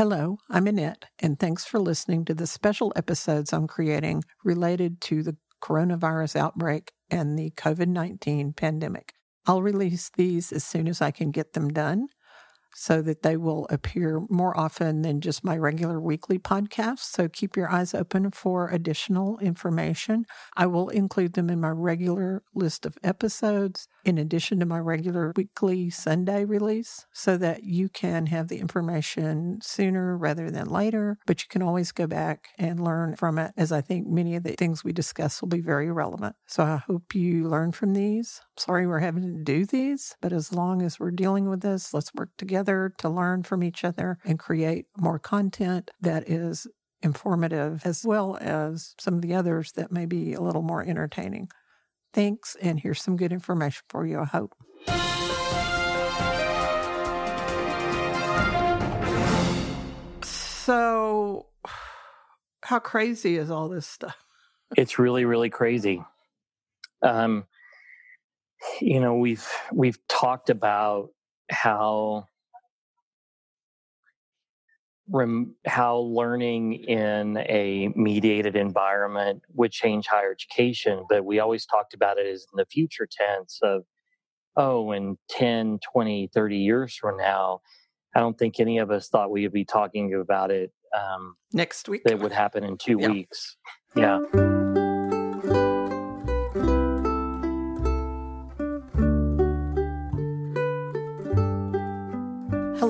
Hello, I'm Annette, and thanks for listening to the special episodes I'm creating related to the coronavirus outbreak and the COVID 19 pandemic. I'll release these as soon as I can get them done so that they will appear more often than just my regular weekly podcast. So keep your eyes open for additional information. I will include them in my regular list of episodes in addition to my regular weekly Sunday release so that you can have the information sooner rather than later. But you can always go back and learn from it, as I think many of the things we discuss will be very relevant. So I hope you learn from these. Sorry we're having to do these, but as long as we're dealing with this, let's work together to learn from each other and create more content that is informative as well as some of the others that may be a little more entertaining. Thanks, and here's some good information for you, I hope. So, how crazy is all this stuff? It's really, really crazy. Um, you know, we've we've talked about how rem- how learning in a mediated environment would change higher education, but we always talked about it as in the future tense of, oh, in 10, 20, 30 years from now, I don't think any of us thought we would be talking about it um, next week. That would happen in two yeah. weeks. Yeah.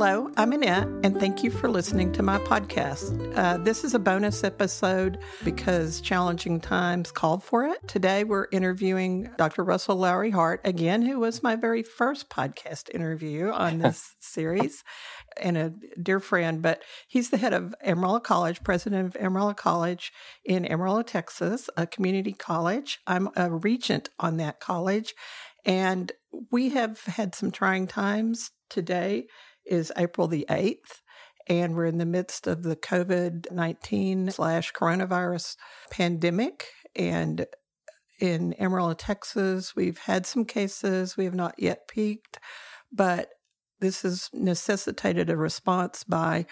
Hello, I'm Annette, and thank you for listening to my podcast. Uh, this is a bonus episode because challenging times called for it. Today, we're interviewing Dr. Russell Lowery-Hart, again, who was my very first podcast interview on this series and a dear friend, but he's the head of Amarillo College, president of Amarillo College in Amarillo, Texas, a community college. I'm a regent on that college, and we have had some trying times today is April the 8th. And we're in the midst of the COVID 19 slash coronavirus pandemic. And in Amarillo, Texas, we've had some cases. We have not yet peaked, but this has necessitated a response by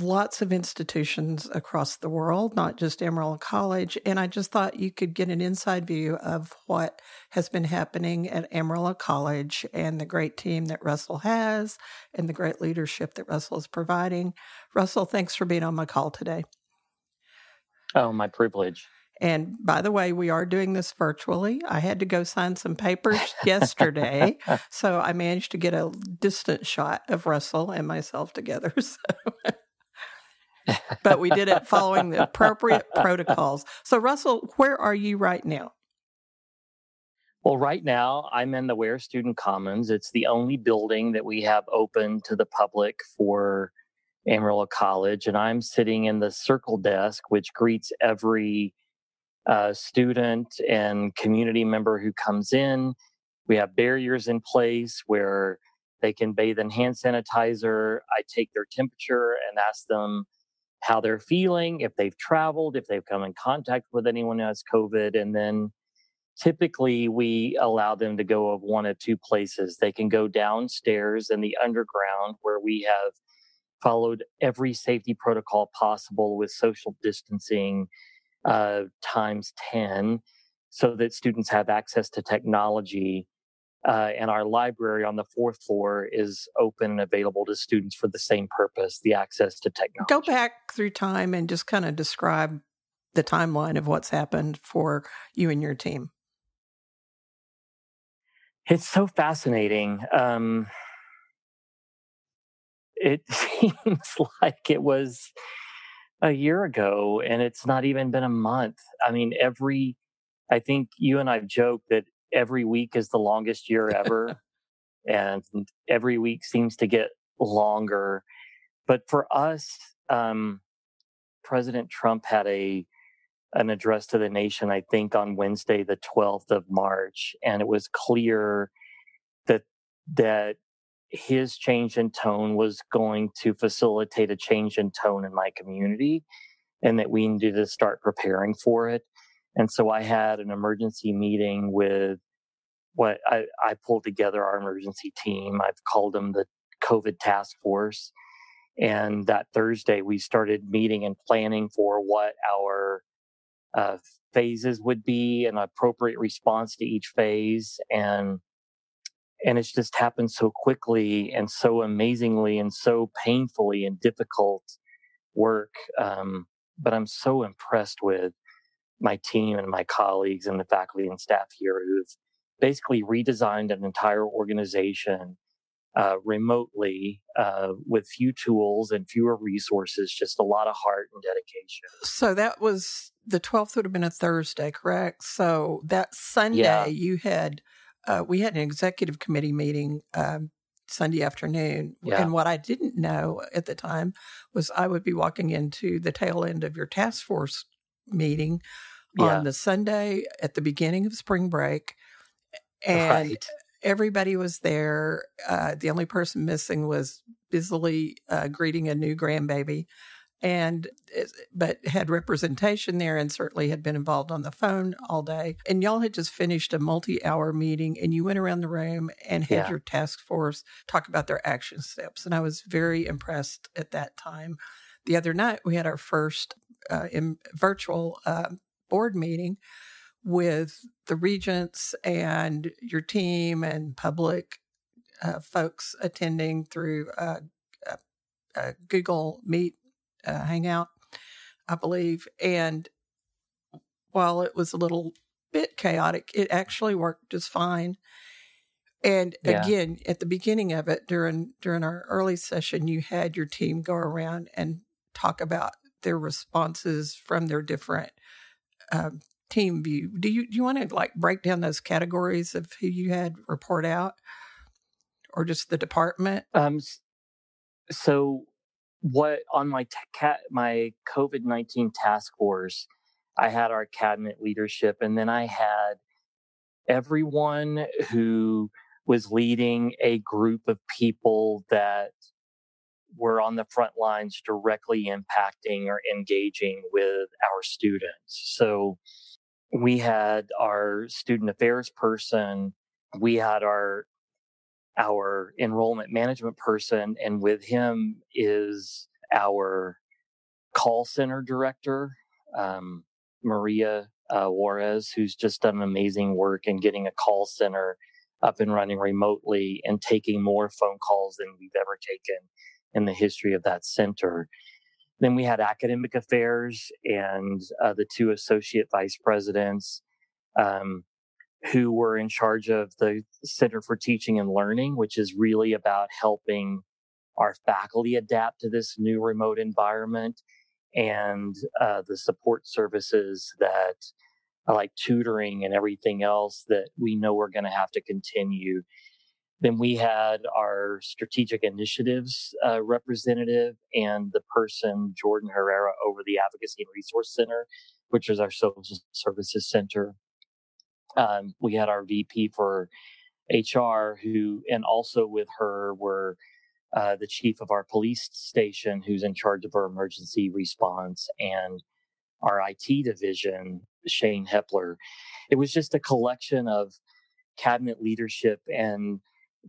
lots of institutions across the world, not just Amarillo College. And I just thought you could get an inside view of what has been happening at Amarillo College and the great team that Russell has and the great leadership that Russell is providing. Russell, thanks for being on my call today. Oh, my privilege. And by the way, we are doing this virtually. I had to go sign some papers yesterday. so I managed to get a distant shot of Russell and myself together. So but we did it following the appropriate protocols. So, Russell, where are you right now? Well, right now, I'm in the Ware Student Commons. It's the only building that we have open to the public for Amarillo College. And I'm sitting in the circle desk, which greets every uh, student and community member who comes in. We have barriers in place where they can bathe in hand sanitizer. I take their temperature and ask them how they're feeling, if they've traveled, if they've come in contact with anyone who has COVID. And then typically we allow them to go of one of two places. They can go downstairs in the underground where we have followed every safety protocol possible with social distancing uh, times 10 so that students have access to technology uh, and our library on the fourth floor is open and available to students for the same purpose the access to technology. Go back through time and just kind of describe the timeline of what's happened for you and your team. It's so fascinating. Um, it seems like it was a year ago, and it's not even been a month. I mean, every, I think you and I've joked that every week is the longest year ever. and every week seems to get longer. But for us, um, President Trump had a an address to the nation, I think, on Wednesday, the 12th of March, and it was clear that that his change in tone was going to facilitate a change in tone in my community, and that we needed to start preparing for it. And so I had an emergency meeting with what I, I pulled together our emergency team. I've called them the COVID task force. And that Thursday, we started meeting and planning for what our uh, phases would be, and appropriate response to each phase, and and it's just happened so quickly and so amazingly and so painfully and difficult work. Um, but I'm so impressed with my team and my colleagues and the faculty and staff here who've basically redesigned an entire organization uh, remotely uh, with few tools and fewer resources, just a lot of heart and dedication. So that was the 12th would have been a Thursday, correct? So that Sunday yeah. you had, uh, we had an executive committee meeting um, Sunday afternoon. Yeah. And what I didn't know at the time was I would be walking into the tail end of your task force meeting yeah. on the Sunday at the beginning of spring break. And right. everybody was there. Uh, the only person missing was busily uh, greeting a new grandbaby and but had representation there and certainly had been involved on the phone all day and y'all had just finished a multi-hour meeting and you went around the room and had yeah. your task force talk about their action steps and i was very impressed at that time the other night we had our first uh, in virtual uh, board meeting with the regents and your team and public uh, folks attending through uh, uh, Google Meet uh, hangout, I believe. And while it was a little bit chaotic, it actually worked just fine. And yeah. again, at the beginning of it, during during our early session, you had your team go around and talk about their responses from their different um, team view. Do you do you want to like break down those categories of who you had report out, or just the department? Um, so what on my cat my COVID nineteen task force, I had our cabinet leadership, and then I had everyone who was leading a group of people that were on the front lines directly impacting or engaging with our students. So we had our student affairs person, we had our our enrollment management person, and with him is our call center director, um, Maria uh, Juarez, who's just done amazing work in getting a call center up and running remotely and taking more phone calls than we've ever taken in the history of that center. Then we had academic affairs and uh, the two associate vice presidents. Um, who were in charge of the Center for Teaching and Learning, which is really about helping our faculty adapt to this new remote environment and uh, the support services that like tutoring and everything else that we know we're going to have to continue. Then we had our strategic initiatives uh, representative and the person, Jordan Herrera, over the Advocacy and Resource Center, which is our social services center um, we had our VP for HR, who, and also with her were uh, the chief of our police station, who's in charge of our emergency response, and our IT division, Shane Hepler. It was just a collection of cabinet leadership and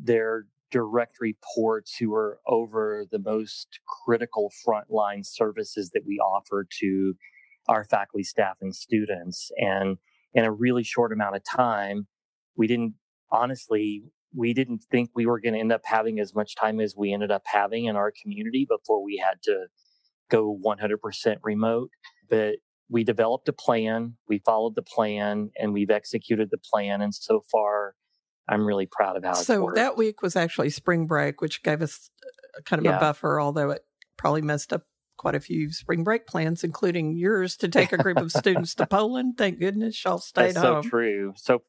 their direct reports who are over the most critical frontline services that we offer to our faculty, staff, and students. And in a really short amount of time. We didn't, honestly, we didn't think we were going to end up having as much time as we ended up having in our community before we had to go 100% remote. But we developed a plan, we followed the plan, and we've executed the plan. And so far, I'm really proud of how so that week was actually spring break, which gave us uh, kind of yeah. a buffer, although it probably messed up quite a few spring break plans, including yours, to take a group of students to Poland. Thank goodness y'all stayed That's home. So true. So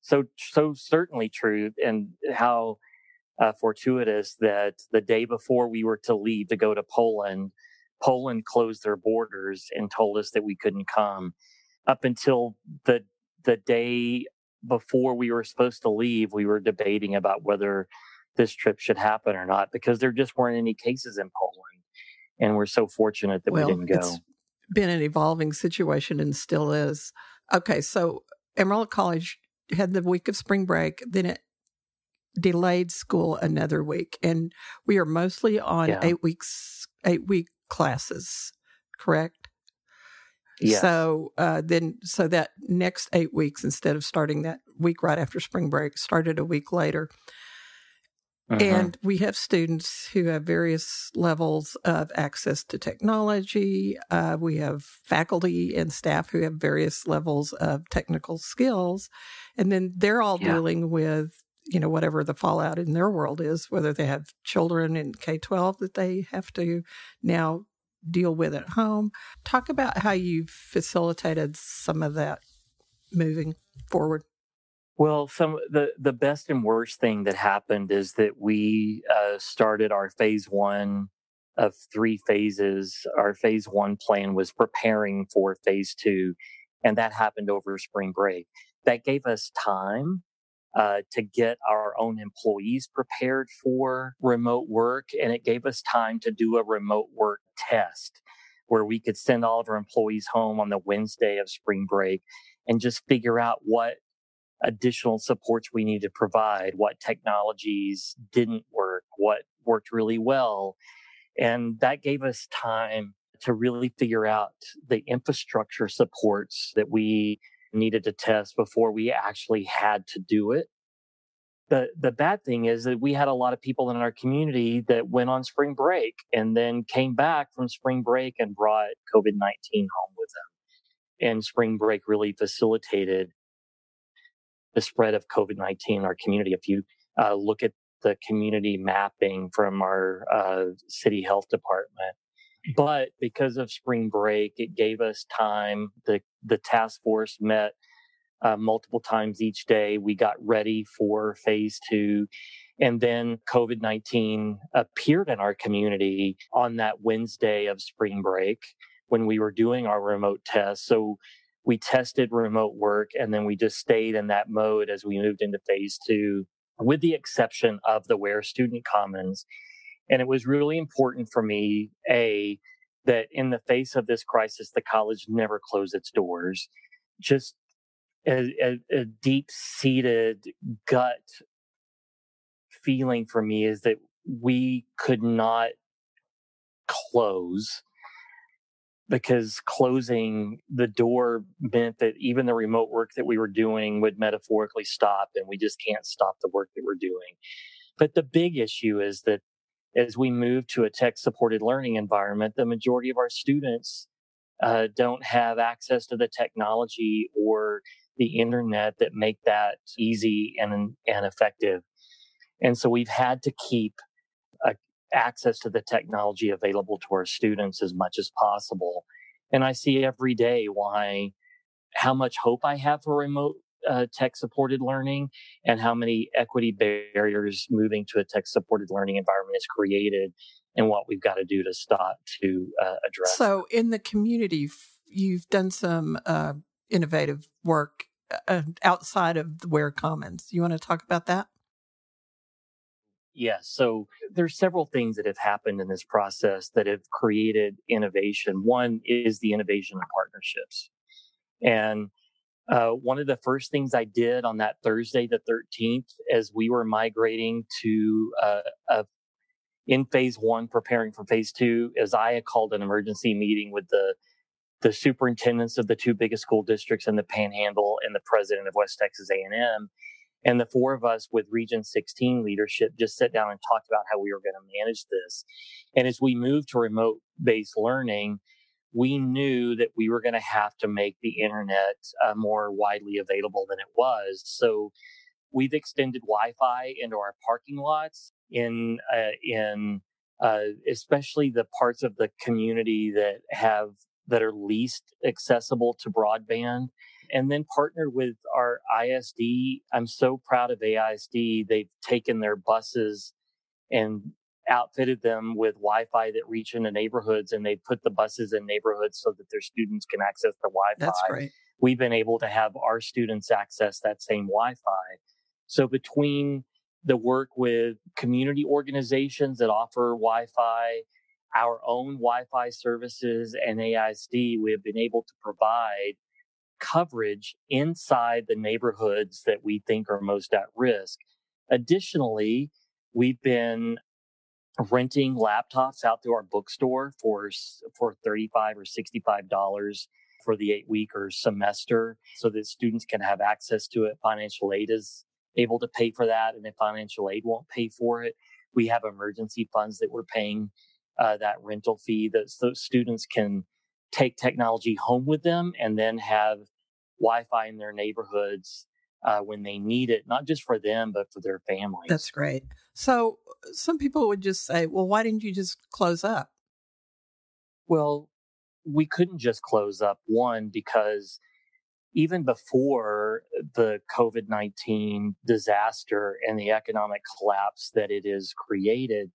so so certainly true, and how uh, fortuitous that the day before we were to leave to go to Poland, Poland closed their borders and told us that we couldn't come. Up until the the day before we were supposed to leave, we were debating about whether this trip should happen or not because there just weren't any cases in Poland and we're so fortunate that well, we didn't go. It's been an evolving situation and still is. Okay, so Amarillo College had the week of spring break, then it delayed school another week, and we are mostly on yeah. eight weeks, eight week classes, correct? Yes. So uh, then, so that next eight weeks, instead of starting that week right after spring break, started a week later. Mm-hmm. And we have students who have various levels of access to technology. Uh, we have faculty and staff who have various levels of technical skills. And then they're all yeah. dealing with, you know, whatever the fallout in their world is, whether they have children in K 12 that they have to now deal with at home. Talk about how you've facilitated some of that moving forward. Well, some the the best and worst thing that happened is that we uh, started our phase one of three phases. Our phase one plan was preparing for phase two, and that happened over spring break. That gave us time uh, to get our own employees prepared for remote work, and it gave us time to do a remote work test where we could send all of our employees home on the Wednesday of spring break and just figure out what additional supports we need to provide, what technologies didn't work, what worked really well. And that gave us time to really figure out the infrastructure supports that we needed to test before we actually had to do it. The, the bad thing is that we had a lot of people in our community that went on spring break and then came back from spring break and brought COVID 19 home with them. And spring break really facilitated the spread of COVID 19 in our community. If you uh, look at the community mapping from our uh, city health department, but because of spring break, it gave us time. The, the task force met uh, multiple times each day. We got ready for phase two. And then COVID 19 appeared in our community on that Wednesday of spring break when we were doing our remote test. So we tested remote work and then we just stayed in that mode as we moved into phase two, with the exception of the Ware Student Commons. And it was really important for me, A, that in the face of this crisis, the college never closed its doors. Just a, a, a deep seated gut feeling for me is that we could not close because closing the door meant that even the remote work that we were doing would metaphorically stop and we just can't stop the work that we're doing. But the big issue is that as we move to a tech supported learning environment, the majority of our students uh, don't have access to the technology or the internet that make that easy and, and effective. And so we've had to keep access to the technology available to our students as much as possible. And I see every day why, how much hope I have for remote uh, tech supported learning and how many equity barriers moving to a tech supported learning environment is created and what we've got to do to stop to uh, address. So, in the community, you've done some uh, innovative work uh, outside of the Ware Commons. You want to talk about that? Yes. So there's several things that have happened in this process that have created innovation. One is the innovation of partnerships. And uh, one of the first things I did on that Thursday, the 13th, as we were migrating to uh, in phase one, preparing for phase two, is I called an emergency meeting with the the superintendents of the two biggest school districts in the Panhandle and the president of West Texas A&M, and the four of us with Region 16 leadership just sat down and talked about how we were going to manage this. And as we moved to remote based learning, we knew that we were going to have to make the internet uh, more widely available than it was. So we've extended Wi-Fi into our parking lots in uh, in uh, especially the parts of the community that have that are least accessible to broadband and then partnered with our ISD. I'm so proud of AISD. They've taken their buses and outfitted them with Wi-Fi that reach into neighborhoods, and they put the buses in neighborhoods so that their students can access the Wi-Fi. That's great. We've been able to have our students access that same Wi-Fi. So between the work with community organizations that offer Wi-Fi, our own Wi-Fi services, and AISD, we have been able to provide coverage inside the neighborhoods that we think are most at risk. Additionally, we've been renting laptops out to our bookstore for for 35 or 65 dollars for the eight week or semester so that students can have access to it. Financial aid is able to pay for that and if financial aid won't pay for it we have emergency funds that we're paying uh, that rental fee that so students can take technology home with them and then have wi-fi in their neighborhoods uh, when they need it, not just for them, but for their families. That's great. So some people would just say, well, why didn't you just close up? Well, we couldn't just close up, one, because even before the COVID 19 disaster and the economic collapse that it has created,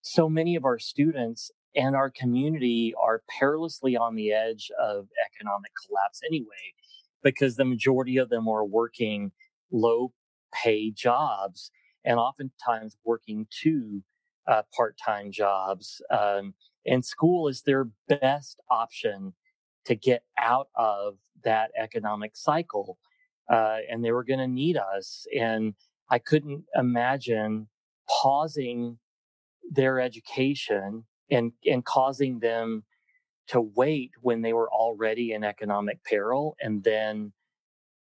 so many of our students and our community are perilously on the edge of economic collapse anyway because the majority of them are working low pay jobs and oftentimes working two uh, part time jobs. Um, and school is their best option to get out of that economic cycle. Uh, and they were going to need us. And I couldn't imagine pausing their education and, and causing them to wait when they were already in economic peril. And then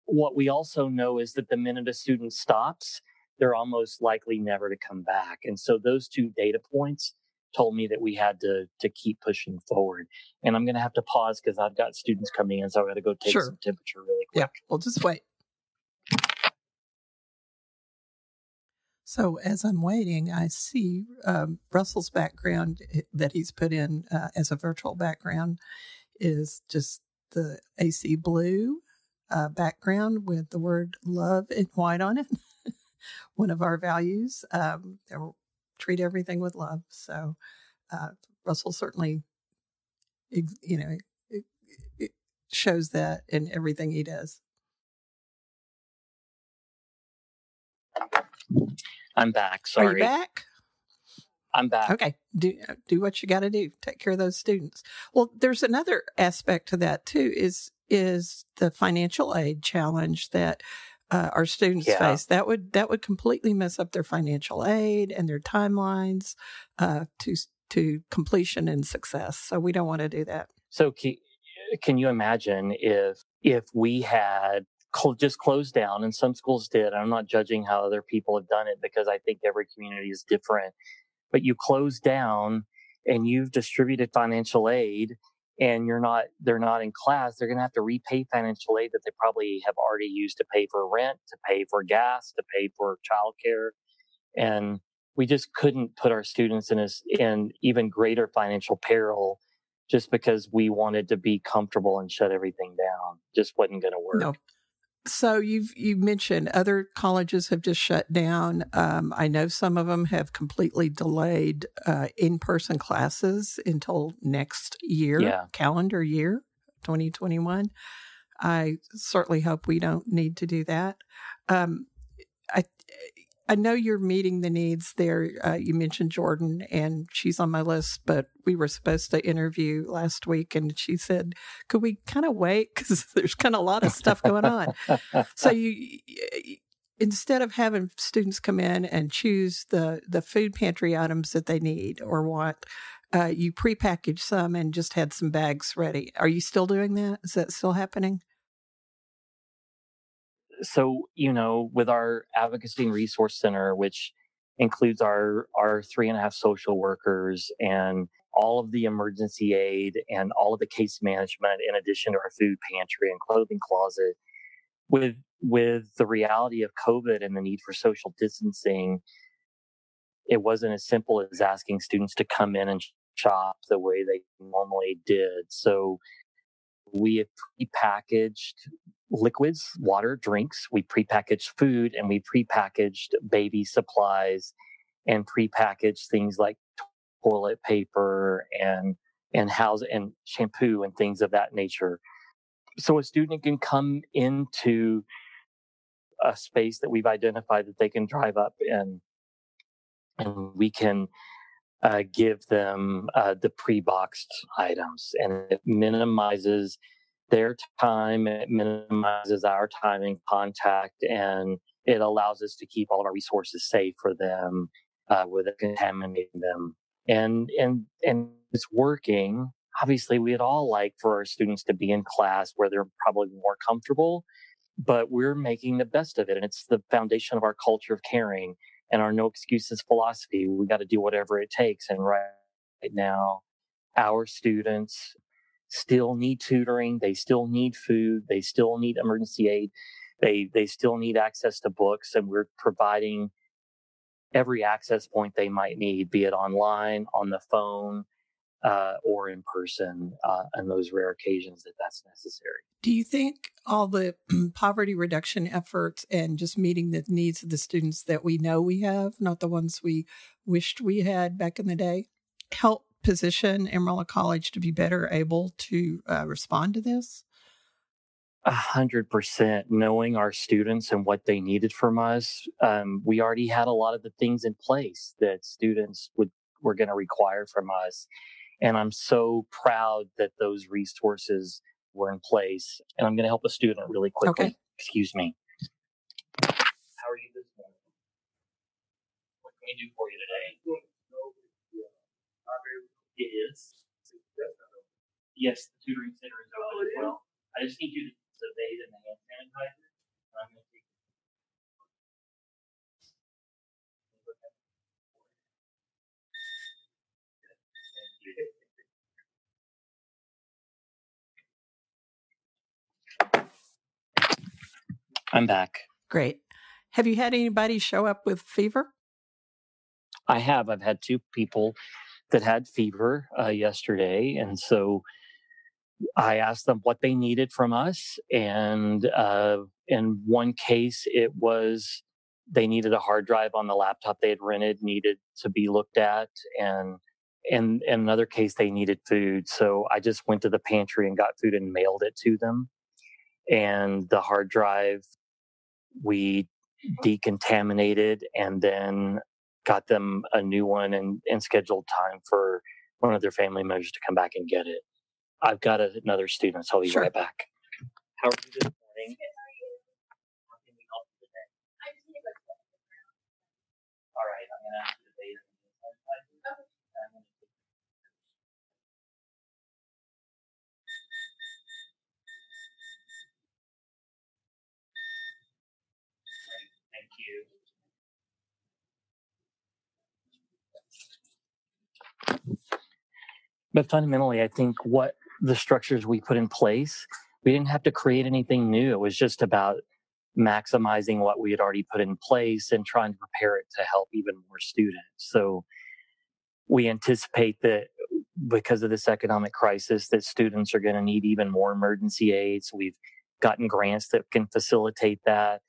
what we also know is that the minute a student stops, they're almost likely never to come back. And so those two data points told me that we had to to keep pushing forward. And I'm going to have to pause because I've got students coming in, so I've got to go take sure. some temperature really quick. Yeah, we'll just wait. So as I'm waiting, I see um, Russell's background eh, that he's put in uh, as a virtual background is just the AC blue uh, background with the word love in white on it. One of our values. Um, treat everything with love. So uh, Russell certainly, you know, it, it shows that in everything he does. I'm back. Sorry. Are you back? I'm back. Okay. Do do what you got to do. Take care of those students. Well, there's another aspect to that too. Is is the financial aid challenge that uh, our students yeah. face? That would that would completely mess up their financial aid and their timelines uh, to to completion and success. So we don't want to do that. So can you imagine if if we had just closed down, and some schools did. I'm not judging how other people have done it because I think every community is different. But you close down and you've distributed financial aid and you're not they're not in class they're going to have to repay financial aid that they probably have already used to pay for rent to pay for gas to pay for childcare and we just couldn't put our students in a, in even greater financial peril just because we wanted to be comfortable and shut everything down just wasn't going to work no so you've you mentioned other colleges have just shut down. Um, I know some of them have completely delayed uh, in person classes until next year, yeah. calendar year, 2021. I certainly hope we don't need to do that. Um, I know you're meeting the needs there. Uh, you mentioned Jordan, and she's on my list, but we were supposed to interview last week, and she said, "Could we kind of wait because there's kind of a lot of stuff going on?" so you, instead of having students come in and choose the the food pantry items that they need or want, uh, you prepackaged some and just had some bags ready. Are you still doing that? Is that still happening? So you know with our advocacy and resource center which includes our our three and a half social workers and all of the emergency aid and all of the case management in addition to our food pantry and clothing closet with with the reality of covid and the need for social distancing it wasn't as simple as asking students to come in and shop the way they normally did. So we have prepackaged liquids, water, drinks. We prepackaged food and we prepackaged baby supplies and prepackaged things like toilet paper and and house and shampoo and things of that nature. So a student can come into a space that we've identified that they can drive up in, and we can uh, give them uh, the pre-boxed items, and it minimizes their time, it minimizes our time in contact, and it allows us to keep all of our resources safe for them uh, without contaminating them. And and and it's working. Obviously, we'd all like for our students to be in class where they're probably more comfortable, but we're making the best of it. And it's the foundation of our culture of caring and our no excuses philosophy. We got to do whatever it takes. And right now, our students still need tutoring. They still need food. They still need emergency aid. They they still need access to books, and we're providing every access point they might need, be it online, on the phone, uh, or in person, uh, on those rare occasions that that's necessary. Do you think all the poverty reduction efforts and just meeting the needs of the students that we know we have, not the ones we wished we had back in the day, help position Amarillo College to be better able to uh, respond to this? A hundred percent. Knowing our students and what they needed from us, um, we already had a lot of the things in place that students would were going to require from us, and I'm so proud that those resources were in place. And I'm going to help a student really quickly. Okay. Excuse me. How are you this morning? What can we do for you today? It is. Yes, the tutoring center is open as well. I just need you to bathe in the hand sanitizer. I'm going to take I'm back. Great. Have you had anybody show up with fever? I have. I've had two people that had fever uh, yesterday, and so I asked them what they needed from us, and uh, in one case, it was they needed a hard drive on the laptop they had rented needed to be looked at, and and in another case, they needed food. So I just went to the pantry and got food and mailed it to them. And the hard drive we decontaminated and then got them a new one and, and scheduled time for one of their family members to come back and get it. I've got a, another student, so I'll be Sure. right back. How are you this morning? How can we help you today? All right, I'm gonna ask you to bathe in the hand oh, sanitizer. I'm gonna take- Great, Thank you. But fundamentally, I think what the structures we put in place, we didn't have to create anything new. It was just about maximizing what we had already put in place and trying to prepare it to help even more students. So we anticipate that because of this economic crisis that students are going to need even more emergency aids. We've gotten grants that can facilitate that.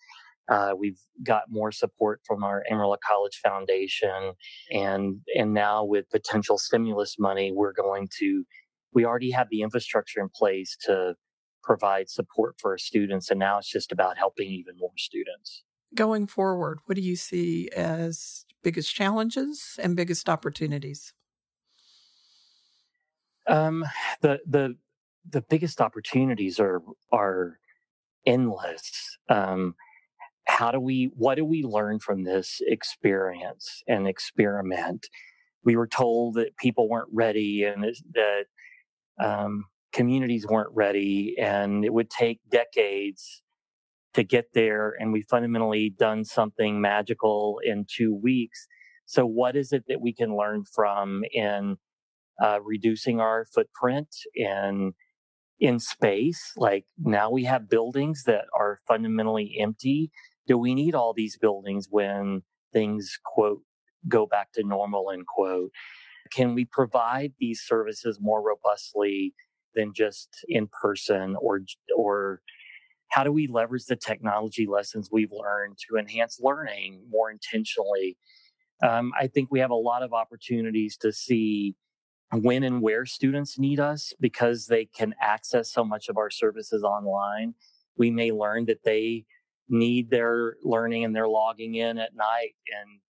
Uh, we've got more support from our Amarillo College Foundation, and and now with potential stimulus money, we're going to. We already have the infrastructure in place to provide support for our students, and now it's just about helping even more students. Going forward, what do you see as biggest challenges and biggest opportunities? Um, the the the biggest opportunities are are endless. Um, how do we what do we learn from this experience and experiment? We were told that people weren't ready and that- that um, communities weren't ready, and it would take decades to get there. And we fundamentally done something magical in two weeks. So, what is it that we can learn from in uh, reducing our footprint in in space? Like now we have buildings that are fundamentally empty. Do we need all these buildings when things quote go back to normal end quote? Can we provide these services more robustly than just in person or or how do we leverage the technology lessons we've learned to enhance learning more intentionally? Um, I think we have a lot of opportunities to see when and where students need us because they can access so much of our services online. We may learn that they need their learning and they're logging in at night and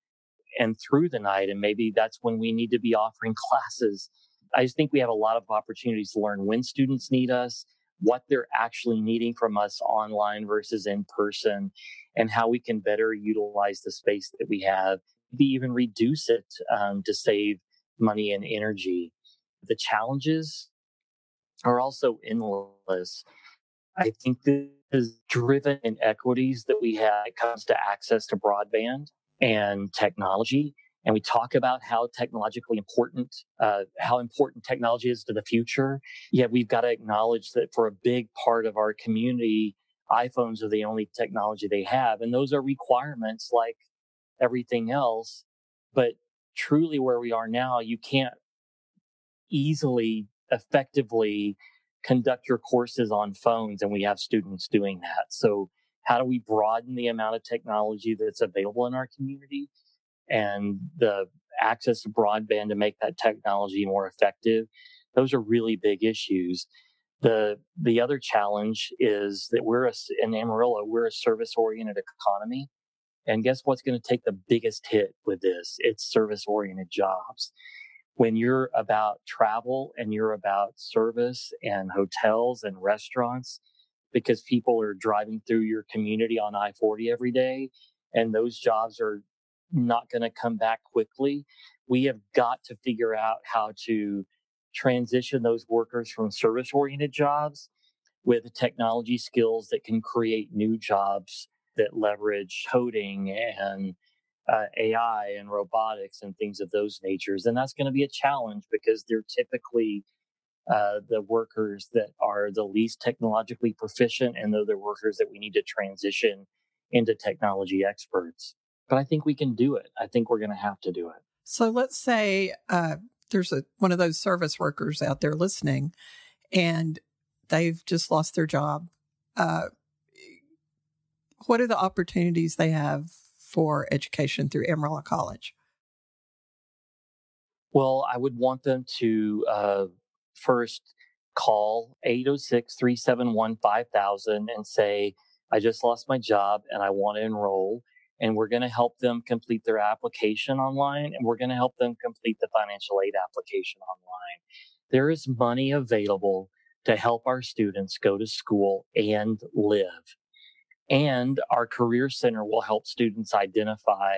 and through the night and maybe that's when we need to be offering classes. I just think we have a lot of opportunities to learn when students need us, what they're actually needing from us online versus in person and how we can better utilize the space that we have, maybe even reduce it um, to save money and energy. The challenges are also endless. I think this is driven inequities that we have it comes to access to broadband and technology. And we talk about how technologically important, uh, how important technology is to the future. Yet we've got to acknowledge that for a big part of our community, iPhones are the only technology they have. And those are requirements like everything else. But truly where we are now, you can't easily, effectively conduct your courses on phones. And we have students doing that. So how do we broaden the amount of technology that's available in our community and the access to broadband to make that technology more effective? Those are really big issues. The the other challenge is that we're a, in Amarillo, we're a service oriented economy. And guess what's going to take the biggest hit with this? It's service oriented jobs. When you're about travel and you're about service and hotels and restaurants, because people are driving through your community on I 40 every day, and those jobs are not going to come back quickly. We have got to figure out how to transition those workers from service oriented jobs with technology skills that can create new jobs that leverage coding and uh, AI and robotics and things of those natures. And that's going to be a challenge because they're typically uh, the workers that are the least technologically proficient and they're the workers that we need to transition into technology experts. But I think we can do it. I think we're going to have to do it. So let's say uh, there's a, one of those service workers out there listening and they've just lost their job. Uh, what are the opportunities they have for education through Amarillo College? Well, I would want them to uh, first call 806 371 5000 and say, I just lost my job and I want to enroll. And we're going to help them complete their application online and we're going to help them complete the financial aid application online. There is money available to help our students go to school and live. And our Career Center will help students identify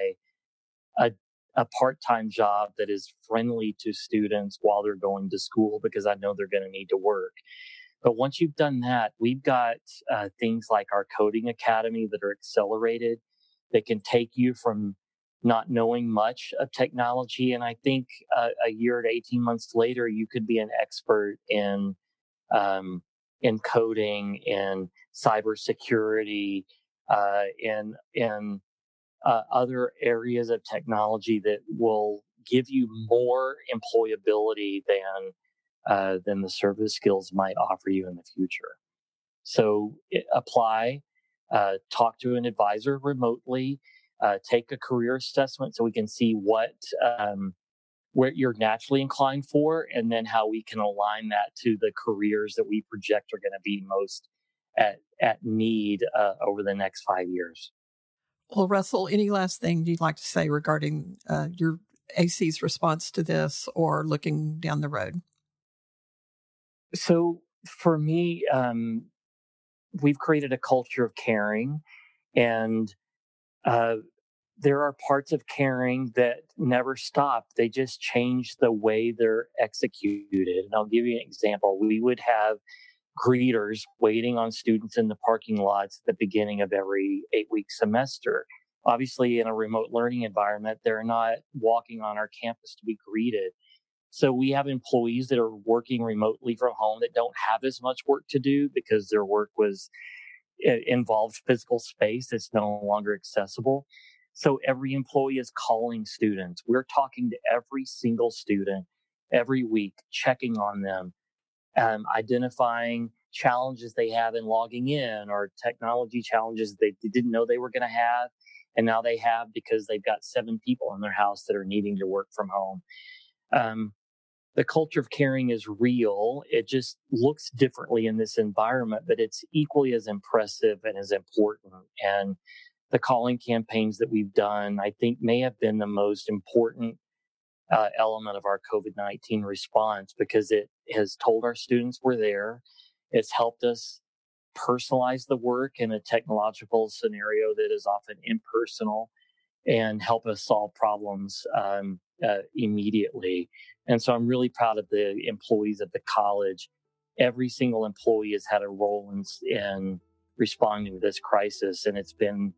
a, a part time job that is friendly to students while they're going to school because I know they're going to need to work. But once you've done that, we've got uh, things like our Coding Academy that are accelerated that can take you from not knowing much of technology. And I think uh, a year to 18 months later, you could be an expert in um, in coding, in cybersecurity, uh, in in uh, other areas of technology that will give you more employability than uh, than the service skills might offer you in the future. So apply, uh, talk to an advisor remotely, uh, take a career assessment so we can see what um, where you're naturally inclined for, and then how we can align that to the careers that we project are going to be most at, at need uh, over the next five years. Well, Russell, any last thing you'd like to say regarding uh, your AC's response to this or looking down the road? So, for me, um, we've created a culture of caring, and uh, there are parts of caring that never stop. They just change the way they're executed. And I'll give you an example. We would have greeters waiting on students in the parking lots at the beginning of every eight week semester. Obviously, in a remote learning environment, they're not walking on our campus to be greeted. So we have employees that are working remotely from home that don't have as much work to do because their work was involved physical space that's no longer accessible. So every employee is calling students. We're talking to every single student every week, checking on them, um, identifying challenges they have in logging in or technology challenges they, didn't know they were going to have. And now they have because they've got seven people in their house that are needing to work from home. Um, the culture of caring is real. It just looks differently in this environment, but it's equally as impressive and as important. And the calling campaigns that we've done, I think, may have been the most important uh, element of our COVID 19 response because it has told our students we're there. It's helped us personalize the work in a technological scenario that is often impersonal and help us solve problems um, uh, immediately. And so I'm really proud of the employees at the college. Every single employee has had a role in, in responding to this crisis, and it's been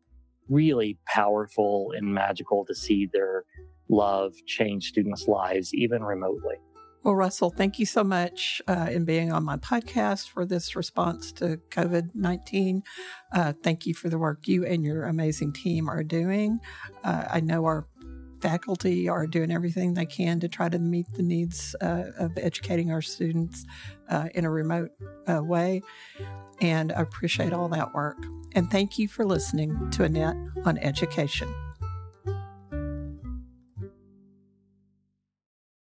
really powerful and magical to see their love change students' lives, even remotely. Well, Russell, thank you so much uh, in being on my podcast for this response to COVID 19. Uh, thank you for the work you and your amazing team are doing. Uh, I know our faculty are doing everything they can to try to meet the needs uh, of educating our students uh, in a remote uh, way. And I appreciate all that work. And thank you for listening to Annette on Education.